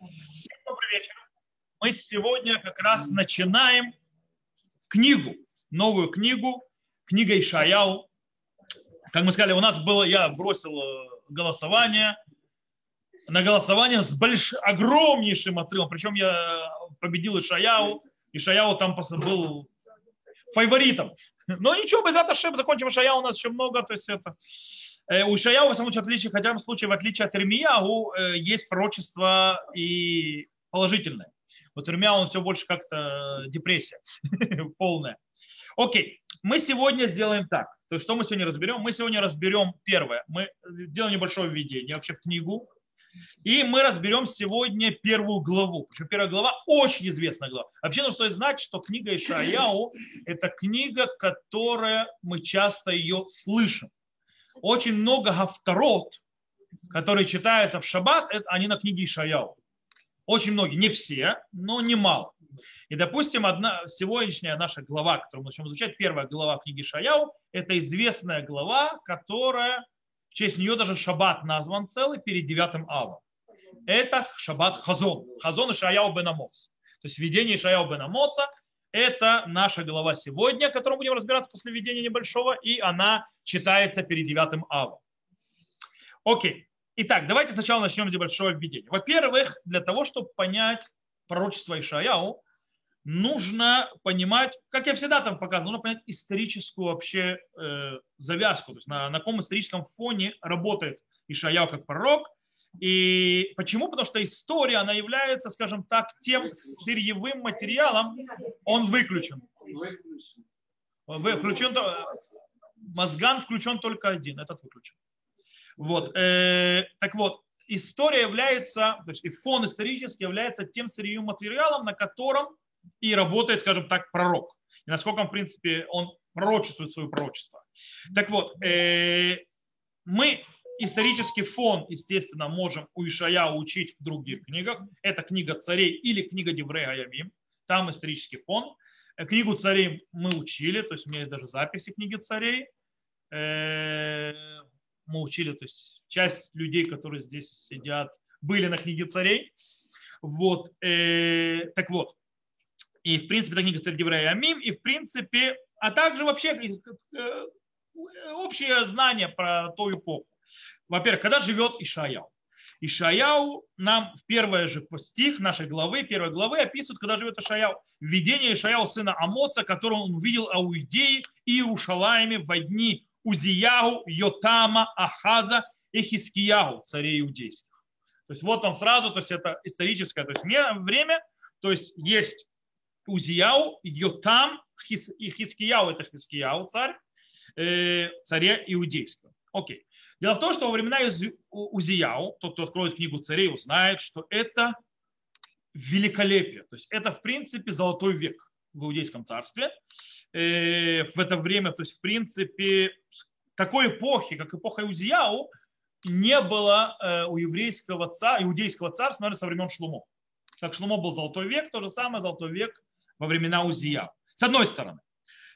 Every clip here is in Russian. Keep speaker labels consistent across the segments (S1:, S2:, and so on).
S1: Всем добрый вечер. Мы сегодня как раз начинаем книгу, новую книгу, книга Ишаяу. Как мы сказали, у нас было, я бросил э, голосование, на голосование с больш... огромнейшим отрывом. Причем я победил Ишаяу. Ишаяу там был фаворитом. Но ничего, без этого закончим Ишаяу, у нас еще много. То есть это... Э, у Ишаяу, в самом отличие, хотя в случае, в отличие от Ирмиягу, э, есть пророчество и положительное. Вот Ирмия, он все больше как-то депрессия полная. Окей, мы сегодня сделаем так. То есть что мы сегодня разберем? Мы сегодня разберем первое. Мы сделаем небольшое введение вообще в книгу. И мы разберем сегодня первую главу. Причем первая глава очень известная глава. Вообще нужно стоит знать, что книга Ишаяу – это книга, которая мы часто ее слышим очень много гавторот, которые читаются в шаббат, это, они на книге Ишаяу. Очень многие, не все, но немало. И, допустим, одна, сегодняшняя наша глава, которую мы начнем изучать, первая глава книги Шаяу, это известная глава, которая, в честь нее даже шаббат назван целый перед девятым авом. Это шаббат Хазон. Хазон и Шаяу бен Амоц. То есть видение Шаяу бен Амоца это наша глава сегодня, которую будем разбираться после введения небольшого, и она читается перед девятым авом. Окей. Итак, давайте сначала начнем с небольшого введения. Во-первых, для того, чтобы понять пророчество Ишаяу, нужно понимать, как я всегда там показывал, нужно понять историческую вообще э, завязку, то есть на, на каком историческом фоне работает Ишаяу как пророк – и почему? Потому что история, она является, скажем так, тем сырьевым материалом, он выключен. Выключен, мозган включен только один, этот выключен. Вот. Э, так вот, история является, то есть и фон исторический является тем сырьевым материалом, на котором и работает, скажем так, пророк. И насколько, в принципе, он пророчествует свое пророчество. Так вот, э, мы исторический фон, естественно, можем у Ишая учить в других книгах. Это книга царей или книга Деврея Ямим. Там исторический фон. Э, книгу царей мы учили, то есть у меня есть даже записи книги царей. Э, мы учили, то есть часть людей, которые здесь сидят, были на книге царей. Вот, э, так вот. И, в принципе, это книга царей Деврея Амим. И, в принципе, а также вообще общее знание про ту эпоху. Во-первых, когда живет Ишаяу? Ишаяу нам в первый же стих нашей главы, первой главы описывает, когда живет Ишаяу. Видение Ишаяу сына Амоца, которого он увидел о Иудее и Иерушалайме в дни Узияу, Йотама, Ахаза и Хискияу, царей иудейских. То есть вот он сразу, то есть это историческое то есть время, то есть есть Узияу, Йотам и Хискияу, это Хискияу царь, э, иудейского. Окей. Дело в том, что во времена Узияу, тот, кто откроет книгу царей, узнает, что это великолепие. То есть это, в принципе, золотой век в Иудейском царстве. Э, в это время, то есть, в принципе, такой эпохи, как эпоха Узияу, не было э, у еврейского царя, иудейского царства, наверное, со времен Шлумо. Как Шлумо был золотой век, то же самое золотой век во времена Узияу. С одной стороны.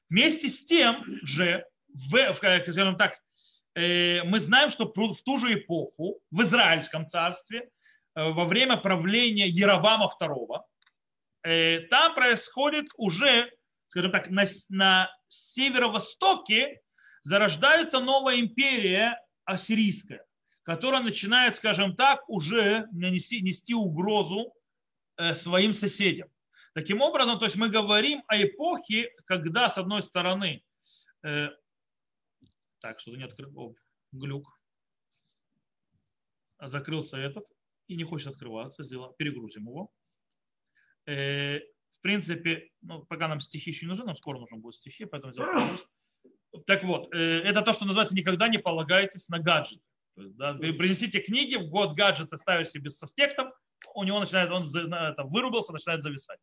S1: Вместе с тем же, в, скажем так, мы знаем, что в ту же эпоху в Израильском царстве э, во время правления Яровама II э, там происходит уже, скажем так, на, на северо-востоке зарождается новая империя ассирийская, которая начинает, скажем так, уже нести, нести угрозу своим соседям. Таким образом, то есть мы говорим о эпохе, когда, с одной стороны, так, что-то не открыл. Глюк. Закрылся этот и не хочет открываться. Сделаем, перегрузим его. Э, в принципе, ну, пока нам стихи еще не нужны, нам скоро нужны будут стихи, поэтому сделаем Так вот, э, это то, что называется «никогда не полагайтесь на гаджет». То есть, да, принесите книги, в год гаджета ставишь себе со, с текстом, у него начинает, он это, вырубился, начинает зависать.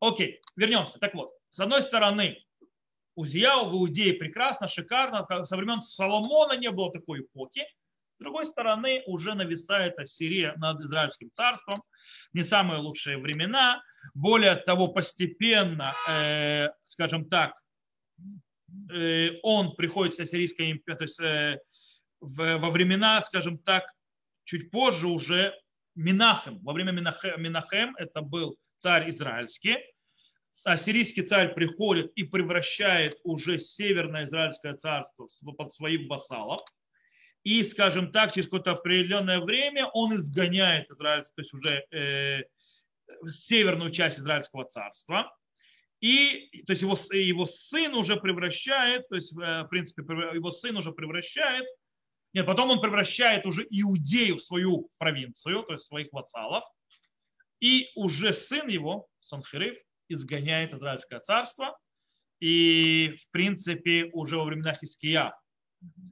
S1: Окей, вернемся. Так вот, с одной стороны, Узияу в Иудее прекрасно, шикарно. Со времен Соломона не было такой эпохи. С другой стороны, уже нависает Ассирия над Израильским царством. Не самые лучшие времена. Более того, постепенно, э, скажем так, э, он приходит с Ассирийской империи, то есть э, в, во времена, скажем так, чуть позже уже Минахем, во время Минахем, Минахем это был царь израильский, ассирийский царь приходит и превращает уже северное израильское царство под своих вассалов. И, скажем так, через какое-то определенное время он изгоняет израильское, то есть уже э, северную часть израильского царства. И, то есть его, его сын уже превращает, то есть, э, в принципе, его сын уже превращает, нет, потом он превращает уже Иудею в свою провинцию, то есть своих вассалов, и уже сын его, Санхирив, изгоняет Израильское царство. И, в принципе, уже во времена Хиския,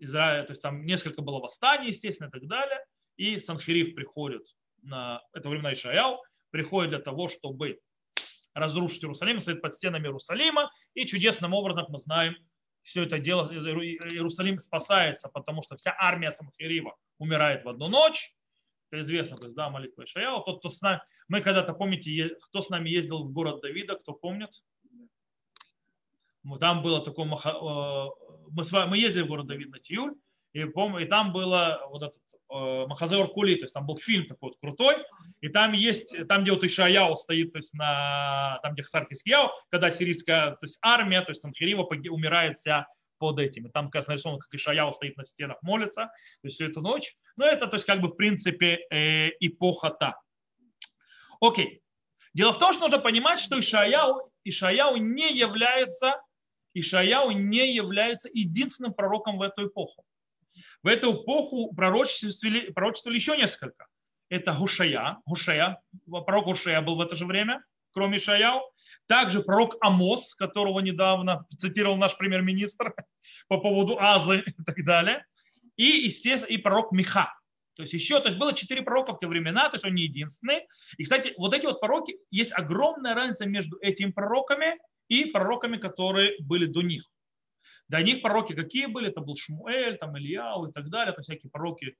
S1: Израиль, то есть там несколько было восстаний, естественно, и так далее. И Санхирив приходит на это времена Ишаял, приходит для того, чтобы разрушить Иерусалим, стоит под стенами Иерусалима, и чудесным образом мы знаем, все это дело, Иерусалим спасается, потому что вся армия Санхирива умирает в одну ночь, это известно, то есть, да, молитва Ишаяла. Тот, кто с нами, мы когда-то, помните, кто с нами ездил в город Давида, кто помнит? Там было такое, э, мы, с вами, мы ездили в город Давид на Тиюль, и, и там было вот этот э, Махазеор Кули, то есть там был фильм такой вот крутой, и там есть, там где вот Ишаяу стоит, то есть на, там где Хасар Хискияу, когда сирийская то есть армия, то есть там Хирива умирает вся под этим. И там как нарисовано, как Ишаяу стоит на стенах, молится, то есть всю эту ночь. Но это, то есть как бы в принципе э, эпоха та. Окей. Дело в том, что нужно понимать, что Ишаяу, Ишаяу не является, Ишаяу не является единственным пророком в эту эпоху. В эту эпоху пророчествовали, пророчествовали еще несколько. Это Гушая, Гушая, пророк Гушая был в это же время, кроме Ишаяу. Также пророк Амос, которого недавно цитировал наш премьер-министр по поводу Азы и так далее. И, естественно, и пророк Миха. То есть еще, то есть было четыре пророка в те времена, то есть он не единственный. И, кстати, вот эти вот пророки, есть огромная разница между этими пророками и пророками, которые были до них. До них пророки какие были? Это был Шмуэль, там Ильяу и так далее, это всякие пророки,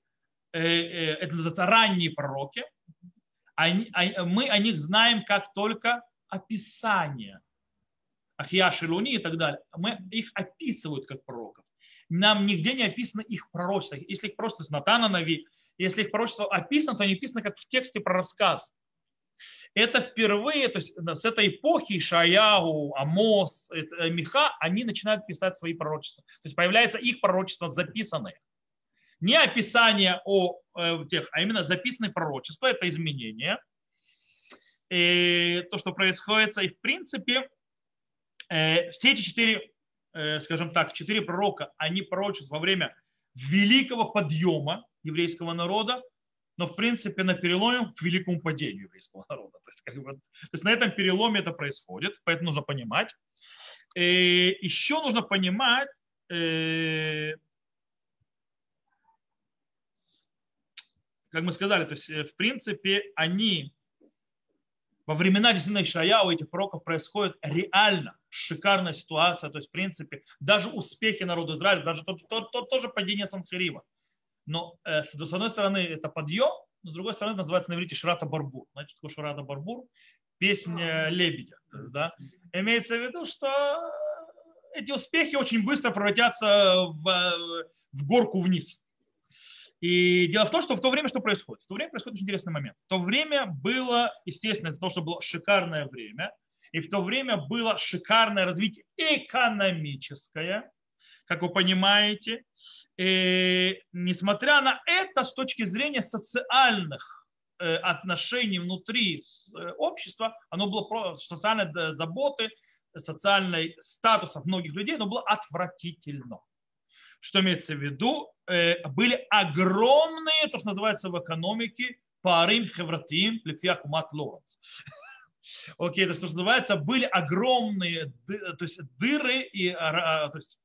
S1: э, э, это называется ранние пророки. Они, а, мы о них знаем как только описание. Ахья, Шелуни и так далее. Мы, их описывают как пророков. Нам нигде не описано их пророчество. Если их просто с Натана Нави, если их пророчество описано, то они описаны как в тексте про рассказ. Это впервые, то есть с этой эпохи Шаяу, Амос, Миха, они начинают писать свои пророчества. То есть появляется их пророчество записанное. Не описание о э, тех, а именно записанное пророчество, это изменение – и то, что происходит. И в принципе, э, все эти четыре, э, скажем так, четыре пророка, они пророчат во время великого подъема еврейского народа, но в принципе на переломе к великому падению еврейского народа. То есть, как бы, то есть на этом переломе это происходит, поэтому нужно понимать. И еще нужно понимать, э, как мы сказали, то есть в принципе они во времена действительно Ишая у этих пророков происходит реально шикарная ситуация, то есть, в принципе, даже успехи народа Израиля, даже то, то, то, тоже падение Санхирима. Но э, с одной стороны это подъем, но с другой стороны называется на иврите Шрата Барбур. Значит, такое Шрата Барбур, песня лебедя. есть, да? Имеется в виду, что эти успехи очень быстро превратятся в, в горку вниз. И дело в том, что в то время что происходит? В то время происходит очень интересный момент. В то время было, естественно, из-за того, что было шикарное время, и в то время было шикарное развитие экономическое, как вы понимаете. И, несмотря на это, с точки зрения социальных э, отношений внутри э, общества, оно было социальной заботы, социальной статуса многих людей, оно было отвратительно. Что имеется в виду? Э, были огромные, то, что называется в экономике, парим хевратим лифия кумат лоренс. Окей, то, что называется, были огромные то есть дыры и, а, то есть,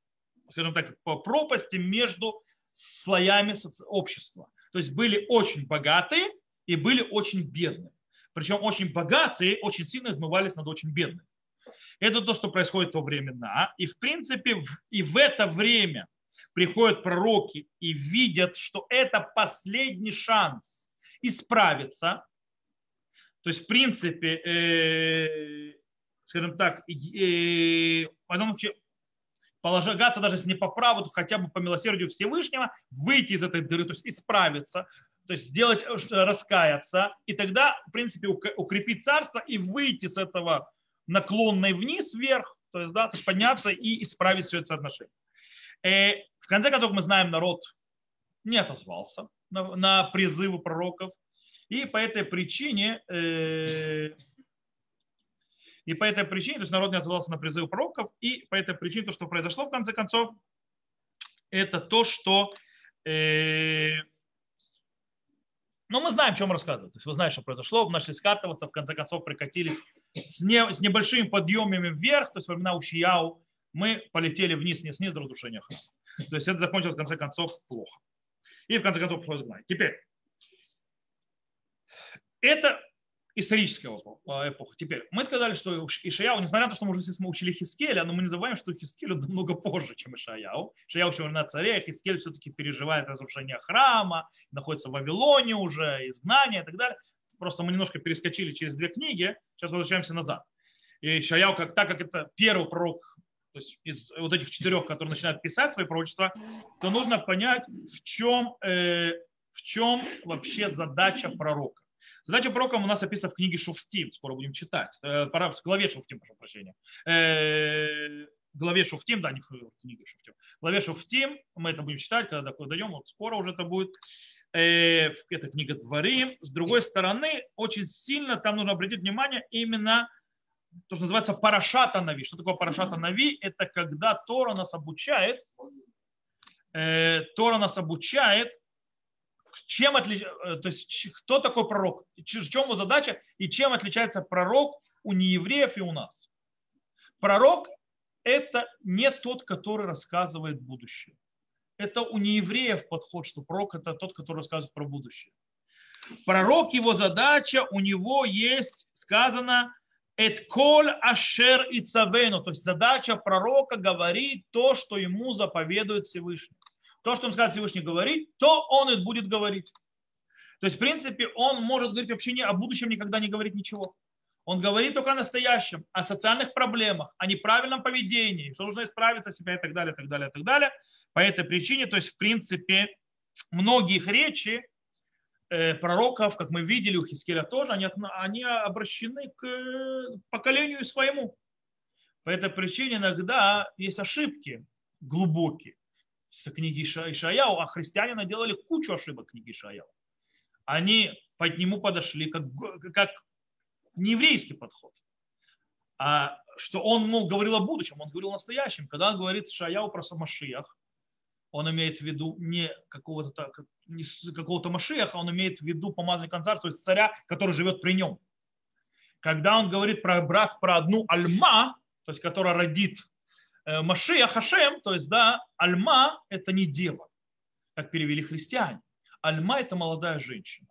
S1: скажем так, пропасти между слоями общества. То есть были очень богатые и были очень бедные. Причем очень богатые очень сильно измывались над очень бедными. Это то, что происходит в то времена. И в принципе, и в это время приходят пророки и видят, что это последний шанс исправиться, то есть, в принципе, э, скажем так, э, потом полагаться даже если не по праву, то хотя бы по милосердию Всевышнего, выйти из этой дыры, то есть исправиться, то есть сделать, раскаяться, и тогда, в принципе, укрепить царство и выйти с этого наклонной вниз вверх, то есть, да, то есть подняться и исправить все это соотношение. В конце концов, мы знаем, народ не отозвался на, на призывы пророков, и по этой причине э, и по этой причине, то есть народ не отзывался на призывы пророков, и по этой причине то, что произошло в конце концов, это то, что э, ну, мы знаем, о чем рассказывать. То есть вы знаете, что произошло. Начали скатываться, в конце концов прикатились с, не, с небольшими подъемами вверх, то есть во времена Ушияу мы полетели вниз, не снизу до разрушения храма. То есть это закончилось в конце концов плохо. И в конце концов пришлось гнать. Теперь, это историческая а, эпоха. Теперь, мы сказали, что Ишаяу, несмотря на то, что мы уже мы учили Хискеля, но мы не забываем, что Хискелю намного позже, чем Ишаяу. Ишаяу еще на царе, Хискель все-таки переживает разрушение храма, находится в Вавилоне уже, изгнание и так далее. Просто мы немножко перескочили через две книги, сейчас возвращаемся назад. И Ишаяу, как, так как это первый пророк, то есть из вот этих четырех, которые начинают писать свои пророчества, то нужно понять, в чем, э, в чем вообще задача пророка. Задача пророка у нас описана в книге Шуфтим, скоро будем читать. Э, пора в главе Шуфтим, прошу прощения. Э, главе Шуфтим, да, не в книге Шуфтим. Главе Шуфтим, мы это будем читать, когда дойдем, вот скоро уже это будет. Э, это книга Дворы. С другой стороны, очень сильно там нужно обратить внимание именно то, что называется парашата нави. Что такое парашата нави? Это когда Тора нас обучает, Тора нас обучает чем отличается, э, то есть кто такой пророк, в чем его задача и чем отличается пророк у неевреев и у нас. Пророк – это не тот, который рассказывает будущее. Это у неевреев подход, что пророк – это тот, который рассказывает про будущее. Пророк, его задача, у него есть сказано «эт коль ашер и цавену», то есть задача пророка говорить то, что ему заповедует Всевышний то, что он скажет Всевышний говорить, то он и будет говорить. То есть, в принципе, он может говорить вообще не, о будущем никогда не говорить ничего. Он говорит только о настоящем, о социальных проблемах, о неправильном поведении, что нужно исправиться себя и так далее, и так далее, и так далее. По этой причине, то есть, в принципе, многие их речи пророков, как мы видели у Хискеля тоже, они, они обращены к э, поколению своему. По этой причине иногда есть ошибки глубокие с книги Ишаяу, а христиане наделали кучу ошибок книги Ишаяу. Они по нему подошли как, как нееврейский подход. А что он мол, говорил о будущем, он говорил о настоящем. Когда он говорит Шаяу про Машиях, он имеет в виду не какого-то какого-то Машиаха, он имеет в виду помазанника царства, то есть царя, который живет при нем. Когда он говорит про брак, про одну альма, то есть которая родит Э, Машия Хашем, то есть, да, Альма – это не дева, как перевели христиане. Альма – это молодая женщина.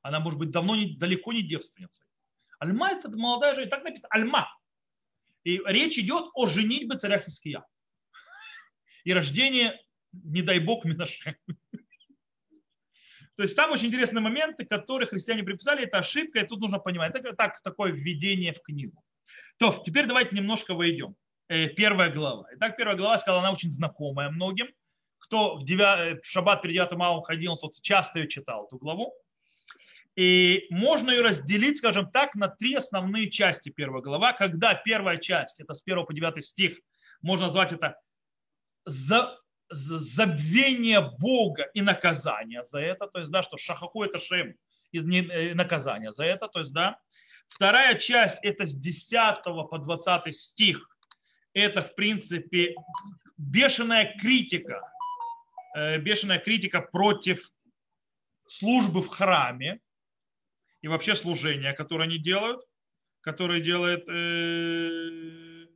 S1: Она может быть давно не, далеко не девственницей. Альма – это молодая женщина. Так написано Альма. И речь идет о женитьбе царя Хиския. И рождении, не дай бог, Минаше. То есть там очень интересные моменты, которые христиане приписали. Это ошибка, и тут нужно понимать. Это так, такое введение в книгу. То, теперь давайте немножко войдем. Э, первая глава. Итак, первая глава, сказала, она очень знакомая многим. Кто в, девя... Э, в шаббат перед 9 авом ходил, тот часто ее читал, эту главу. И можно ее разделить, скажем так, на три основные части первой глава. Когда первая часть, это с 1 по 9 стих, можно назвать это за, забвение Бога и наказание за это. То есть, да, что шахаху это шем, э, наказания за это. То есть, да. Вторая часть это с 10 по 20 стих это, в принципе, бешеная критика, э, бешеная критика против службы в храме и вообще служения, которое они делают, которое делает, э,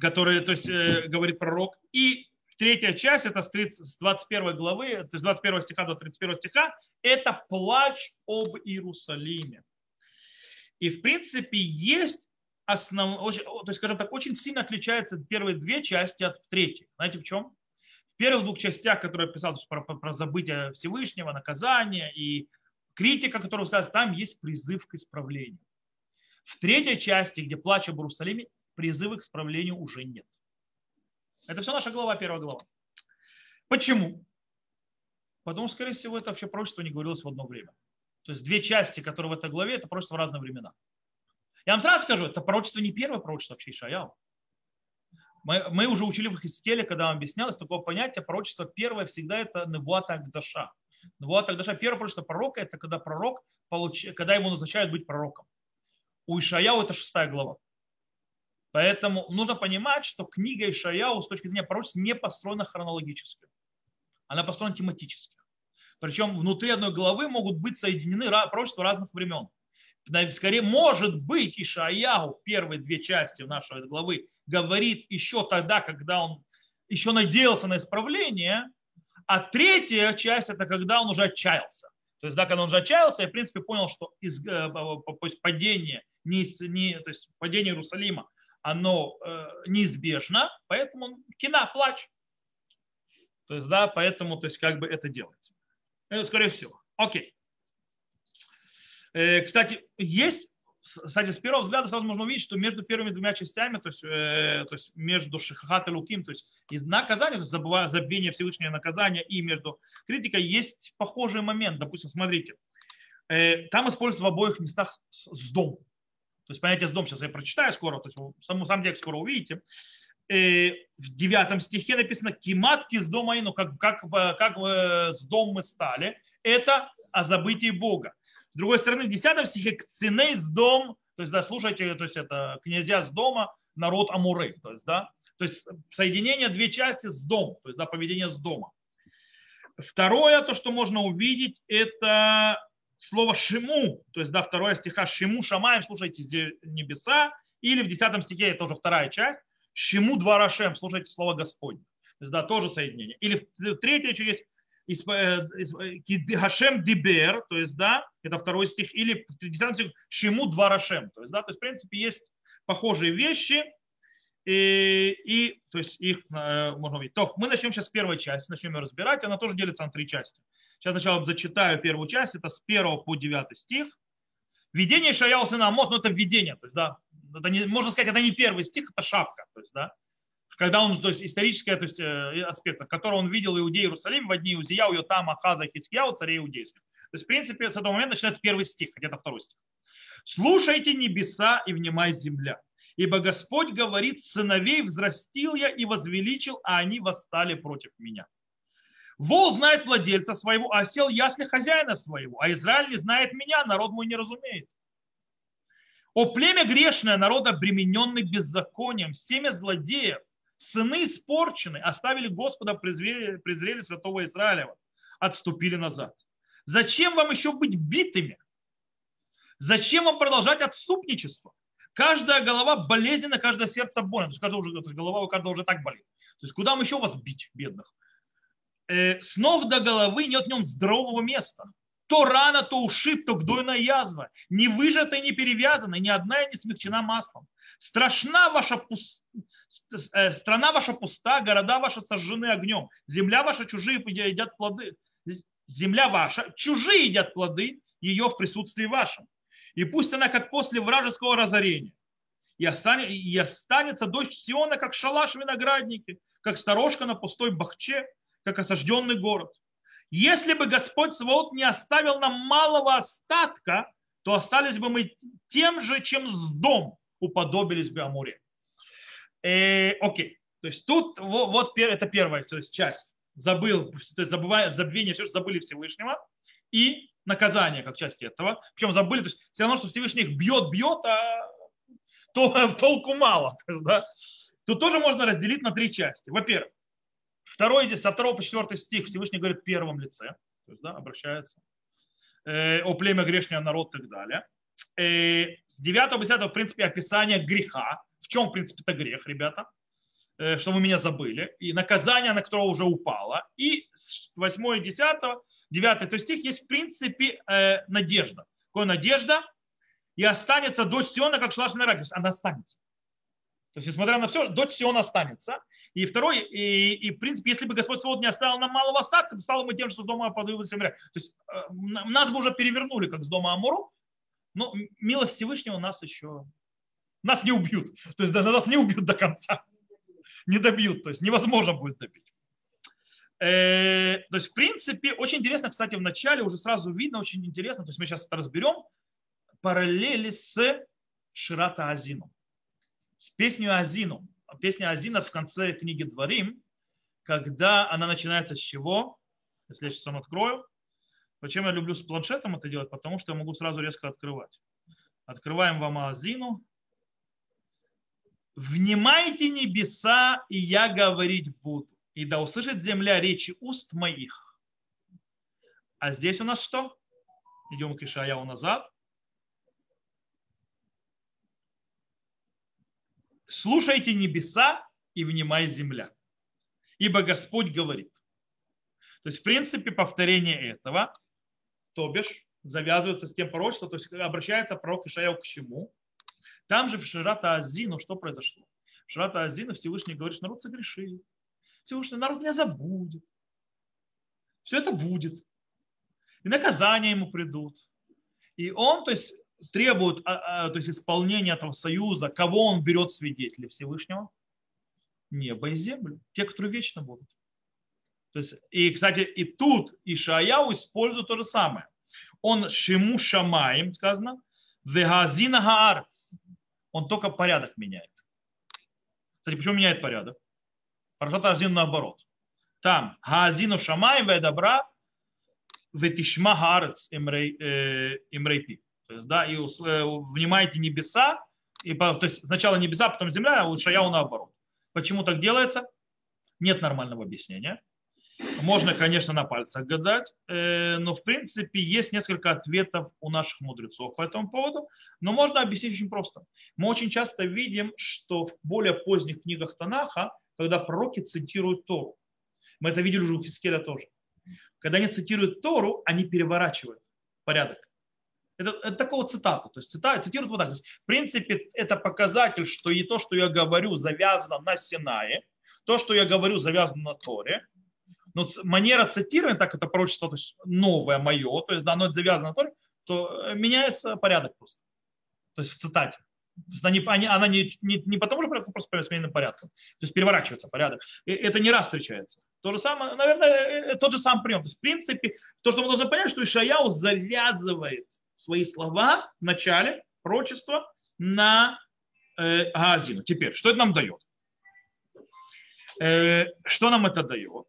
S1: которое, то есть, э, говорит пророк. И третья часть, это с 21 главы, то есть 21 стиха до 31 стиха, это плач об Иерусалиме. И, в принципе, есть основ... очень, то есть, скажем так, очень сильно отличаются первые две части от третьей. Знаете в чем? В первых двух частях, которые я писал про, про, забытие Всевышнего, наказание и критика, которую сказать, там есть призыв к исправлению. В третьей части, где плач об Иерусалиме, призыва к исправлению уже нет. Это все наша глава, первая глава. Почему? Потому что, скорее всего, это вообще пророчество не говорилось в одно время. То есть две части, которые в этой главе, это пророчество в разные времена. Я вам сразу скажу, это пророчество не первое пророчество вообще Ишаяу. Мы, мы уже учили в Хискеле, когда вам объяснялось такое понятие, пророчество первое всегда это Невуата Агдаша. Невуата Агдаша, первое пророчество пророка, это когда пророк, получ... когда ему назначают быть пророком. У Ишаяу это шестая глава. Поэтому нужно понимать, что книга Ишаяу с точки зрения пророчества не построена хронологически. Она построена тематически. Причем внутри одной главы могут быть соединены пророчества разных времен. Скорее, может быть, Ишаяу, первые две части нашей главы, говорит еще тогда, когда он еще надеялся на исправление, а третья часть это когда он уже отчаялся. То есть, да, когда он уже отчаялся, я, в принципе, понял, что из, э, падение, не, не, то есть падение Иерусалима, оно э, неизбежно, поэтому кина, плач. То есть, да, поэтому, то есть, как бы это делается. Это, скорее всего. Окей. Э, кстати, есть кстати, с первого взгляда сразу можно увидеть, что между первыми двумя частями, то есть, э, то есть между Шихат и Луким, то есть из наказания, то есть забывая, забвение Всевышнего наказания и между критикой есть похожий момент. Допустим, смотрите, э, там используется в обоих местах с, дом. То есть понятие с дом сейчас я прочитаю скоро, то есть сам, сам текст скоро увидите. Э, в девятом стихе написано «Киматки с дома, ну как, как, как э, с дом мы стали». Это о забытии Бога. С другой стороны, в 10 стихе к цене с дом, то есть, да, слушайте, то есть это князья с дома, народ Амуры, то есть, да, то есть соединение две части с дом, то есть, да, поведение с дома. Второе, то, что можно увидеть, это слово «шиму», то есть, да, второе стиха «шиму шамаем», слушайте небеса, или в 10 стихе, это уже вторая часть, «шиму дворашем», слушайте слово Господне. То есть, да, тоже соединение. Или в третье еще есть Э, э, Хашем Дибер, то есть, да, это второй стих, или 10 стих Шиму Дварашем, то есть, да, то есть, в принципе, есть похожие вещи, и, и то есть их э, можно увидеть. То, мы начнем сейчас с первой части, начнем ее разбирать, она тоже делится на три части. Сейчас сначала зачитаю первую часть, это с 1 по 9 стих. Видение Шаяу сына Амос, ну это введение, то есть, да, это не, можно сказать, это не первый стих, это шапка, то есть, да, когда он, то есть исторический то есть, э, аспект, который он видел Иудеи Иерусалим в одни Узияу, Йотам, Ахаза, Хискияу, царей иудейских. То есть, в принципе, с этого момента начинается первый стих, хотя это второй стих. «Слушайте небеса и внимай земля, ибо Господь говорит, сыновей взрастил я и возвеличил, а они восстали против меня. Вол знает владельца своего, а сел ясли хозяина своего, а Израиль не знает меня, народ мой не разумеет. О племя грешное, народ обремененный беззаконием, семя злодеев, сыны испорчены, оставили Господа, презрели, презрели святого Израилева, отступили назад. Зачем вам еще быть битыми? Зачем вам продолжать отступничество? Каждая голова болезненна, каждое сердце больно. То есть, каждого уже, то есть голова у каждого уже так болит. То есть куда вам еще вас бить, бедных? Э, с ног до головы нет в нем здорового места. То рана, то ушиб, то гдойная язва. Не выжатая, не перевязанная, ни одна не смягчена маслом. Страшна ваша пустота Э, страна ваша пуста, города ваши сожжены огнем, земля ваша чужие едят плоды, земля ваша, чужие едят плоды ее в присутствии вашем. И пусть она как после вражеского разорения. И, останет, и останется дочь Сиона, как шалаш виноградники, как сторожка на пустой бахче, как осажденный город. Если бы Господь Свод не оставил нам малого остатка, то остались бы мы тем же, чем с дом уподобились бы Амуре. Э, окей. То есть тут вот, вот это первая то есть часть. Забыл, то есть забывая, забвение, все, что забыли Всевышнего. И наказание как часть этого. Причем забыли, то есть все равно, что Всевышний их бьет, бьет, а то, толку мало. То есть, да? Тут тоже можно разделить на три части. Во-первых, второй, со второго по четвертый стих Всевышний говорит в первом лице, то есть, да, обращается э, о племя грешное народ и так далее. Э, с 9 по 10 в принципе описание греха, в чем, в принципе, это грех, ребята? Э, что вы меня забыли. И наказание, на которое уже упало. И с 8 и 10, 9 то стих есть, в принципе, э, надежда. Какая надежда? И останется дочь Сиона, как То есть она останется. То есть, несмотря на все, дочь Сиона останется. И второй, и, и в принципе, если бы Господь Свод не оставил нам малого остатка, то стало бы тем, что с дома подвигли земля. То есть э, нас бы уже перевернули, как с дома Амуру. Но милость Всевышнего нас еще нас не убьют. То есть нас не убьют до конца. Не добьют. То есть невозможно будет добить. Э, то есть, в принципе, очень интересно, кстати, в начале уже сразу видно, очень интересно, то есть мы сейчас это разберем, параллели с Ширата Азину, с песней Азину. Песня Азина в конце книги Дворим, когда она начинается с чего? Если я сейчас сам открою. Почему я люблю с планшетом это делать? Потому что я могу сразу резко открывать. Открываем вам Азину. Внимайте небеса, и я говорить буду и да услышит земля речи уст моих. А здесь у нас что? Идем к Ишаяу назад. Слушайте небеса и внимай земля. Ибо Господь говорит. То есть, в принципе, повторение этого, то бишь, завязывается с тем пророчеством, то есть обращается пророк Ишаяу к чему? Там же в Ширата Азину что произошло? В Ширата Азину Всевышний говорит, что народ согрешит. Всевышний народ меня забудет. Все это будет. И наказания ему придут. И он, то есть, требует а, а, то есть, исполнения этого союза. Кого он берет свидетелей Всевышнего? Небо и землю. Те, которые вечно будут. То есть, и, кстати, и тут Ишаяу использует то же самое. Он шиму шамаем, сказано, вегазина хаарц. Он только порядок меняет. Кстати, почему меняет порядок? Парашат Азин наоборот. Там Хаазину Шамай добра ветишма Хаарец имрейти. То есть, да, и внимайте небеса, и, то есть сначала небеса, потом земля, а у Шаяу наоборот. Почему так делается? Нет нормального объяснения. Можно, конечно, на пальцах гадать, но в принципе есть несколько ответов у наших мудрецов по этому поводу, но можно объяснить очень просто. Мы очень часто видим, что в более поздних книгах Танаха когда пророки цитируют Тору. Мы это видели уже у Хискеля тоже. Когда они цитируют Тору, они переворачивают порядок. Это, это такого цитата. То есть цита, цитируют вот так. То есть, в принципе, это показатель, что и то, что я говорю, завязано на Синае, то, что я говорю, завязано на Торе. Но манера цитирования, так это пророчество то есть новое мое, то есть да, оно завязано на Торе, то э, меняется порядок просто. То есть в цитате. Она не, они, она не, не, не потому, что порядку, просто сменным порядком. То есть переворачивается порядок. И это не раз встречается. То же самое, наверное, э, э, тот же сам прием. То есть, в принципе, то, что мы должны понять, что Ишаяу завязывает свои слова в начале пророчества на э, Газину. Теперь, что это нам дает? Э, что нам это дает?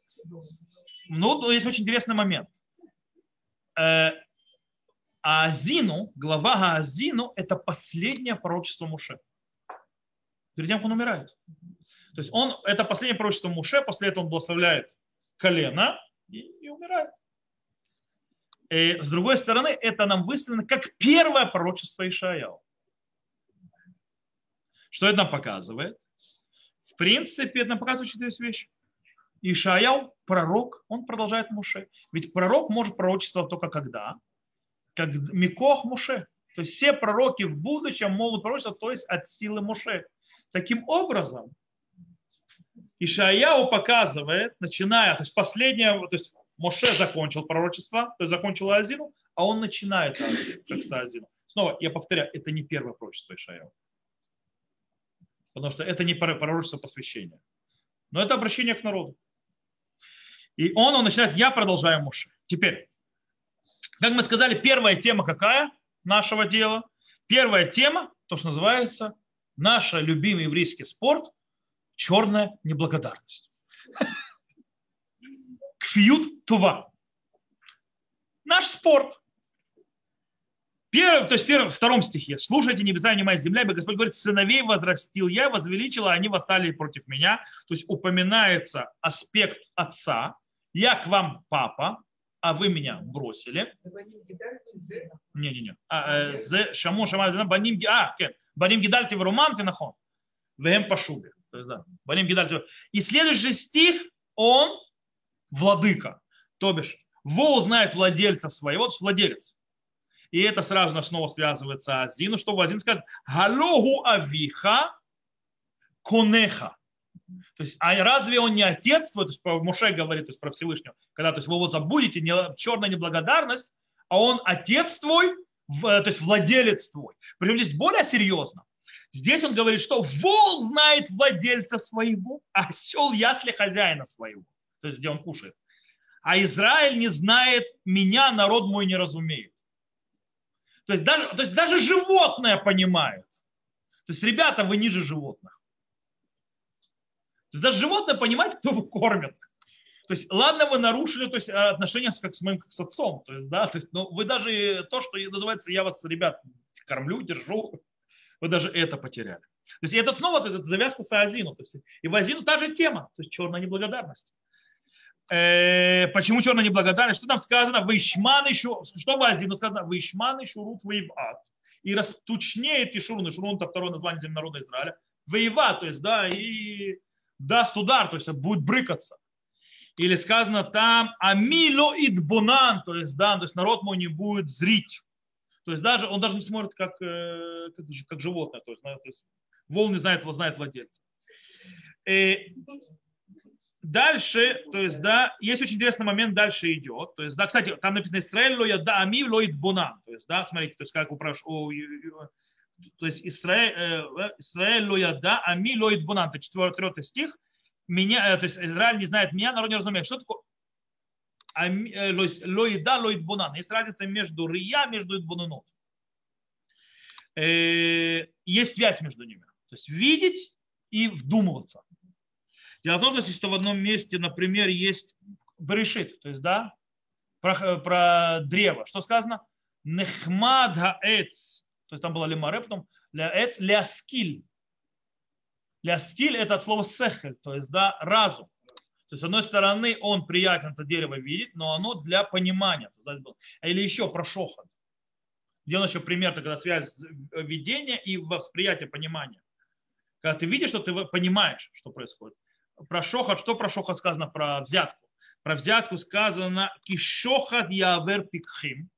S1: Ну, есть очень интересный момент. Э, Азину, глава Азину, это последнее пророчество Муше. Перед тем, как он умирает. То есть он, это последнее пророчество Муше, после этого он благословляет колено и, и умирает. И, с другой стороны, это нам выставлено как первое пророчество Ишаяу. Что это нам показывает? В принципе, это нам показывает четыре вещи. Ишаяу, пророк, он продолжает Муше. Ведь пророк может пророчествовать только когда? как Микох Муше. То есть все пророки в будущем могут пророчествовать, то есть от силы Муше. Таким образом, Ишаяу показывает, начиная, то есть последнее, то есть Моше закончил пророчество, то есть закончил Азину, а он начинает Азину, как с Азину. Снова, я повторяю, это не первое пророчество Ишаяу. Потому что это не пророчество посвящения. Но это обращение к народу. И он, он начинает, я продолжаю Моше. Теперь, как мы сказали, первая тема какая нашего дела? Первая тема, то, что называется наш любимый еврейский спорт – черная неблагодарность. Кфиют тува. Наш спорт. Первый, то есть первый, в втором стихе. Слушайте, небеса, не моя земля, ибо Господь говорит, сыновей возрастил я, возвеличил, а они восстали против меня. То есть упоминается аспект отца. Я к вам папа, а вы меня бросили. Не-не-не. А, э, шаму шамай баним а, баним гидальте в румам ты нахон. Вем пашубе. То есть, да, баним гидальте. И следующий стих, он владыка. То бишь, Вол знает владельца своего, владелец. И это сразу снова связывается Азину, что Азин скажет, галогу авиха конеха. То есть, а разве он не отец твой, то есть Моше говорит, то есть про Всевышнего, когда то есть, вы его забудете, не, черная неблагодарность, а он отец твой, в, то есть владелец твой. Причем здесь более серьезно. Здесь он говорит, что волк знает владельца своего, а осел ясли хозяина своего, то есть где он кушает. а Израиль не знает меня, народ мой не разумеет. То есть даже, то есть даже животное понимает. То есть, ребята, вы ниже животных. То есть даже животное понимает, кто его кормит. То есть, ладно, вы нарушили то есть, отношения с, как с моим как с отцом. То есть, да, то есть, но вы даже то, что называется, я вас, ребят, кормлю, держу, вы даже это потеряли. То есть, и это снова то есть, это завязка с Азину. То есть, и в Азину та же тема, то есть черная неблагодарность. Э, почему черная неблагодарность? Что там сказано? Вышман еще, что в Азину сказано? Вышман еще рут воеват. И растучнеет Ишурун. Ишурун это второе название земли народа Израиля. Воеват, то есть, да, и даст удар, то есть будет брыкаться. Или сказано там амило идбунан, то есть, да, то есть народ мой не будет зрить. То есть даже он даже не смотрит как, э, как, как животное, то есть, то есть вол не знает, знает владельца. Э, дальше, то есть, да, есть очень интересный момент, дальше идет. То есть, да, кстати, там написано Израиль лоя да ами лоид бунан. То есть, да, смотрите, то есть, как упраш, о, то есть Израиль, э, Израиль лоя да ами лоид бунан. Это четвертый стих меня, э, то есть Израиль не знает меня, народ не разумеет. Что такое э, лоида, лоид бунан? Есть разница между рия, между идбунанут. Э, есть связь между ними. То есть видеть и вдумываться. Дело в том, что в одном месте, например, есть брешит, то есть, да, про, про древо. Что сказано? Нехмад хаэц. То есть там было лимаре, потом ляэц ляскиль. Ляскиль это от слова сехель, то есть да, разум. То есть, с одной стороны, он приятен это дерево видеть, но оно для понимания. Или еще про шохот. Где он еще пример, когда связь видения и восприятия понимания. Когда ты видишь, что ты понимаешь, что происходит. Про шохот, что про шохот сказано про взятку? Про взятку сказано кишохат явер пикхим.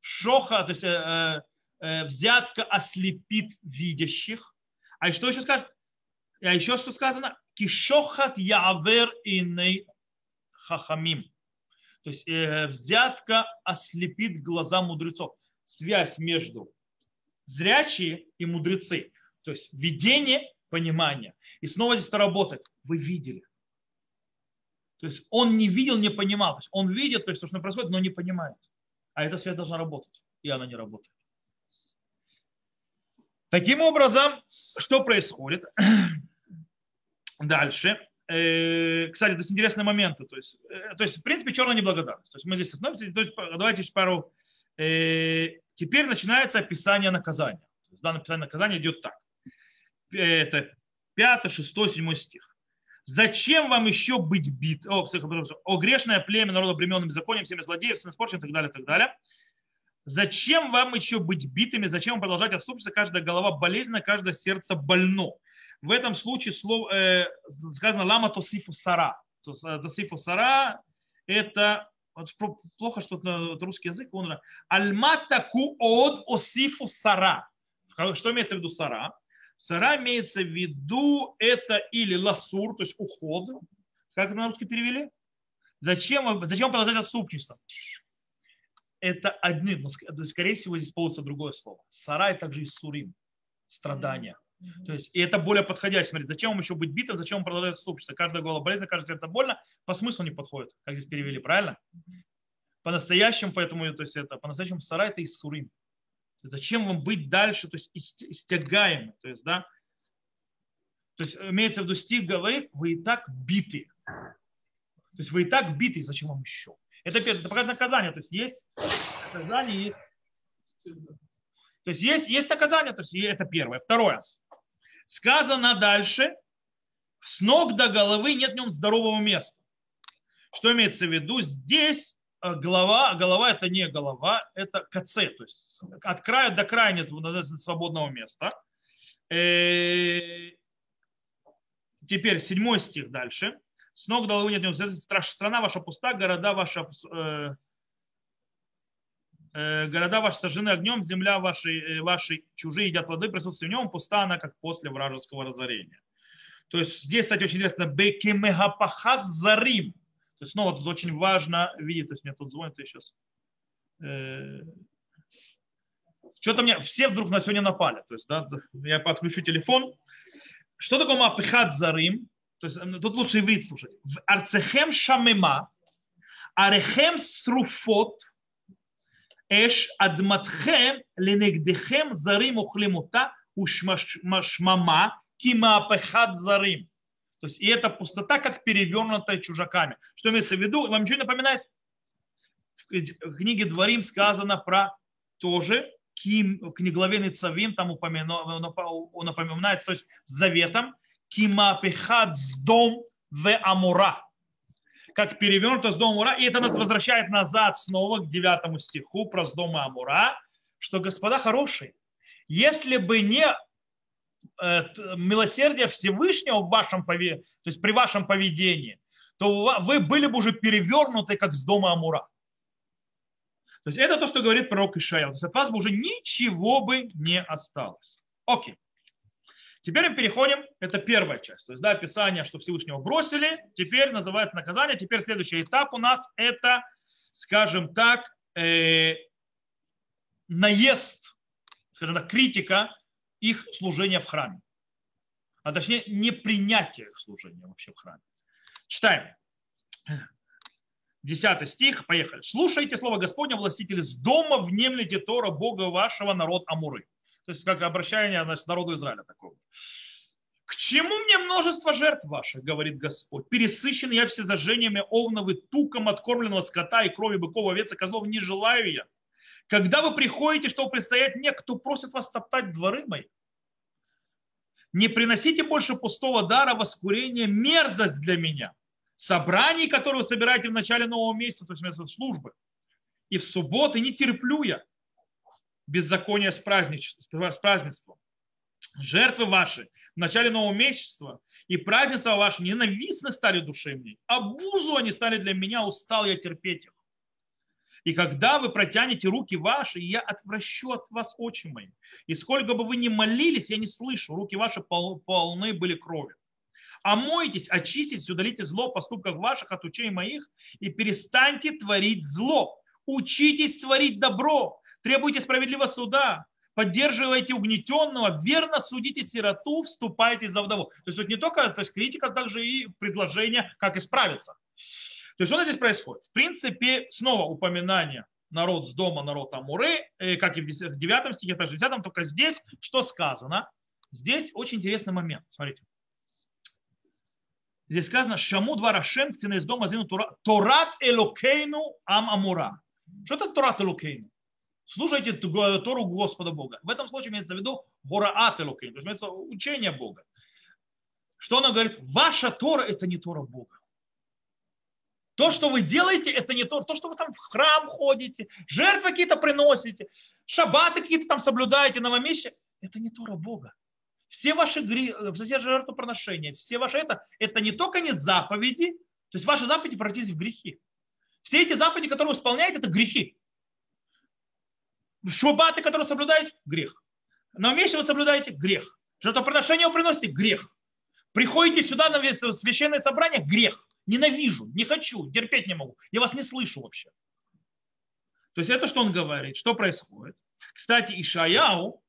S1: Шоха, то есть э, э, взятка ослепит видящих. А что еще скажет? А еще что сказано? Кишохат явер иней хахамим. То есть э, взятка ослепит глаза мудрецов. Связь между зрячие и мудрецы. То есть видение, понимание. И снова здесь это работает. Вы видели. То есть он не видел, не понимал. То есть он видит, то есть то, что происходит, но не понимает. А эта связь должна работать. И она не работает. Таким образом, что происходит? Дальше. Э, кстати, то интересные моменты. То есть, э, то есть в принципе, черная неблагодарность. То есть мы здесь остановимся. То есть, давайте еще пару. Э, теперь начинается описание наказания. То есть, данное описание наказания идет так. Это 5, 6, 7 стих. Зачем вам еще быть бит? О, о грешное племя народа бременным законом, всеми злодеев, сын испорчен и так далее, и так далее. Зачем вам еще быть битыми? Зачем вам продолжать отступиться? Каждая голова болезненна, каждое сердце больно. В этом случае слово, э, сказано лама тосифу сара. Э, тосифу сара это вот плохо, что это русский язык. Он альматаку од осифу сара. Что имеется в виду сара? Сара имеется в виду это или ласур, то есть уход. Как это на русский перевели? Зачем, зачем продолжать отступничество? Это одни, но скорее всего здесь получится другое слово. Сара это также и сурим, страдания. То есть, и это более подходящее. Смотрите, зачем вам еще быть битым, зачем вам продолжать отступиться? Каждая голова болезнь, каждое сердце больно, по смыслу не подходит, как здесь перевели, правильно? По-настоящему, поэтому, то есть это, по-настоящему сарай это из сурим. Зачем вам быть дальше, то есть истягаемы, то есть, да, то есть имеется в виду стих говорит, вы и так биты. То есть вы и так биты, зачем вам еще? Это, это показывает наказание, то есть есть наказание, есть то есть есть, есть наказание, то есть это первое. Второе. Сказано дальше, с ног до головы нет в нем здорового места. Что имеется в виду? Здесь голова, голова это не голова, это КЦ, то есть от края до края нет свободного места. Э, теперь седьмой стих дальше. С ног до головы нет страна ваша пуста, города ваша э, города ваши сожжены огнем, земля ваши, ваши чужие едят плоды, присутствие в нем, пуста она, как после вражеского разорения. То есть здесь, кстати, очень интересно, бекемегапахат зарим. То есть снова тут очень важно видеть, то есть мне тут звонит, я сейчас... Э, что-то мне, все вдруг на сегодня напали. То есть, да, я подключу телефон. Что такое мапихат зарим? То есть тут лучше иврит слушать. В арцехем шамема, Арехем сруфот эш адматхем ленегдехем зарим ухлемута ушмама кимаапехат зарим. То есть, и эта пустота, как перевернутая чужаками. Что имеется в виду? Вам ничего не напоминает? В книге Дворим сказано про тоже Ким, книглаве Цавим, там упоминается, то есть с заветом, Кимапехат с дом в Амура. Как перевернуто с дома Амура. И это нас возвращает назад снова к девятому стиху про с дома Амура, что, господа хорошие, если бы не э, милосердие Всевышнего в вашем, то есть при вашем поведении, то вы были бы уже перевернуты, как с дома Амура. То есть это то, что говорит пророк Ишая. То есть от вас бы уже ничего бы не осталось. Окей. Теперь мы переходим, это первая часть, то есть да, описание, что Всевышнего бросили, теперь называется наказание, теперь следующий этап у нас это, скажем так, э, наезд, скажем так, критика их служения в храме, а точнее непринятие их служения вообще в храме. Читаем. 10 стих, поехали. «Слушайте слово Господня, властители, с дома внемлите Тора Бога вашего, народ Амуры». То есть как обращение значит, народу Израиля такого. К чему мне множество жертв ваших, говорит Господь? Пересыщен я все зажениями овновы, туком откормленного скота и крови быков, овец и козлов не желаю я. Когда вы приходите, чтобы предстоять мне, кто просит вас топтать дворы мои? Не приносите больше пустого дара, воскурения, мерзость для меня собраний, которые вы собираете в начале нового месяца, то есть вместо службы. И в субботы не терплю я беззакония с, с празднеством. Жертвы ваши в начале нового месяца и празднества ваши ненавистны стали душе мне. Обузу они стали для меня, устал я терпеть их. И когда вы протянете руки ваши, я отвращу от вас очи мои. И сколько бы вы ни молились, я не слышу. Руки ваши полны были крови. Омойтесь, очиститесь, удалите зло в поступках ваших от учей моих и перестаньте творить зло. Учитесь творить добро, требуйте справедливого суда, поддерживайте угнетенного, верно судите сироту, вступайте за вдову. То есть тут не только то есть критика, а также и предложение, как исправиться. То есть что здесь происходит? В принципе, снова упоминание народ с дома, народ Амуры, э, как и в 9 стихе, также в 10, только здесь что сказано? Здесь очень интересный момент. Смотрите. Здесь сказано, Шаму два Рашем, ктина из дома зину Торат Элокейну Ам Амура. Что это Торат Элокейну? Слушайте Тору Господа Бога. В этом случае имеется в виду Гораат Элокейну, то есть имеется учение Бога. Что она говорит? Ваша Тора это не Тора Бога. То, что вы делаете, это не то, то, что вы там в храм ходите, жертвы какие-то приносите, шабаты какие-то там соблюдаете, новомесячие, это не Тора Бога. Все ваши грехи, э, все жертвоприношения, все ваши это, это не только не заповеди, то есть ваши заповеди превратились в грехи. Все эти заповеди, которые вы исполняете, это грехи. Шубаты, которые соблюдаете, грех. На вещи вы соблюдаете, грех. Жертвоприношение вы приносите, грех. Приходите сюда на священное собрание, грех. Ненавижу, не хочу, терпеть не могу. Я вас не слышу вообще. То есть это что он говорит, что происходит. Кстати, Ишаяу,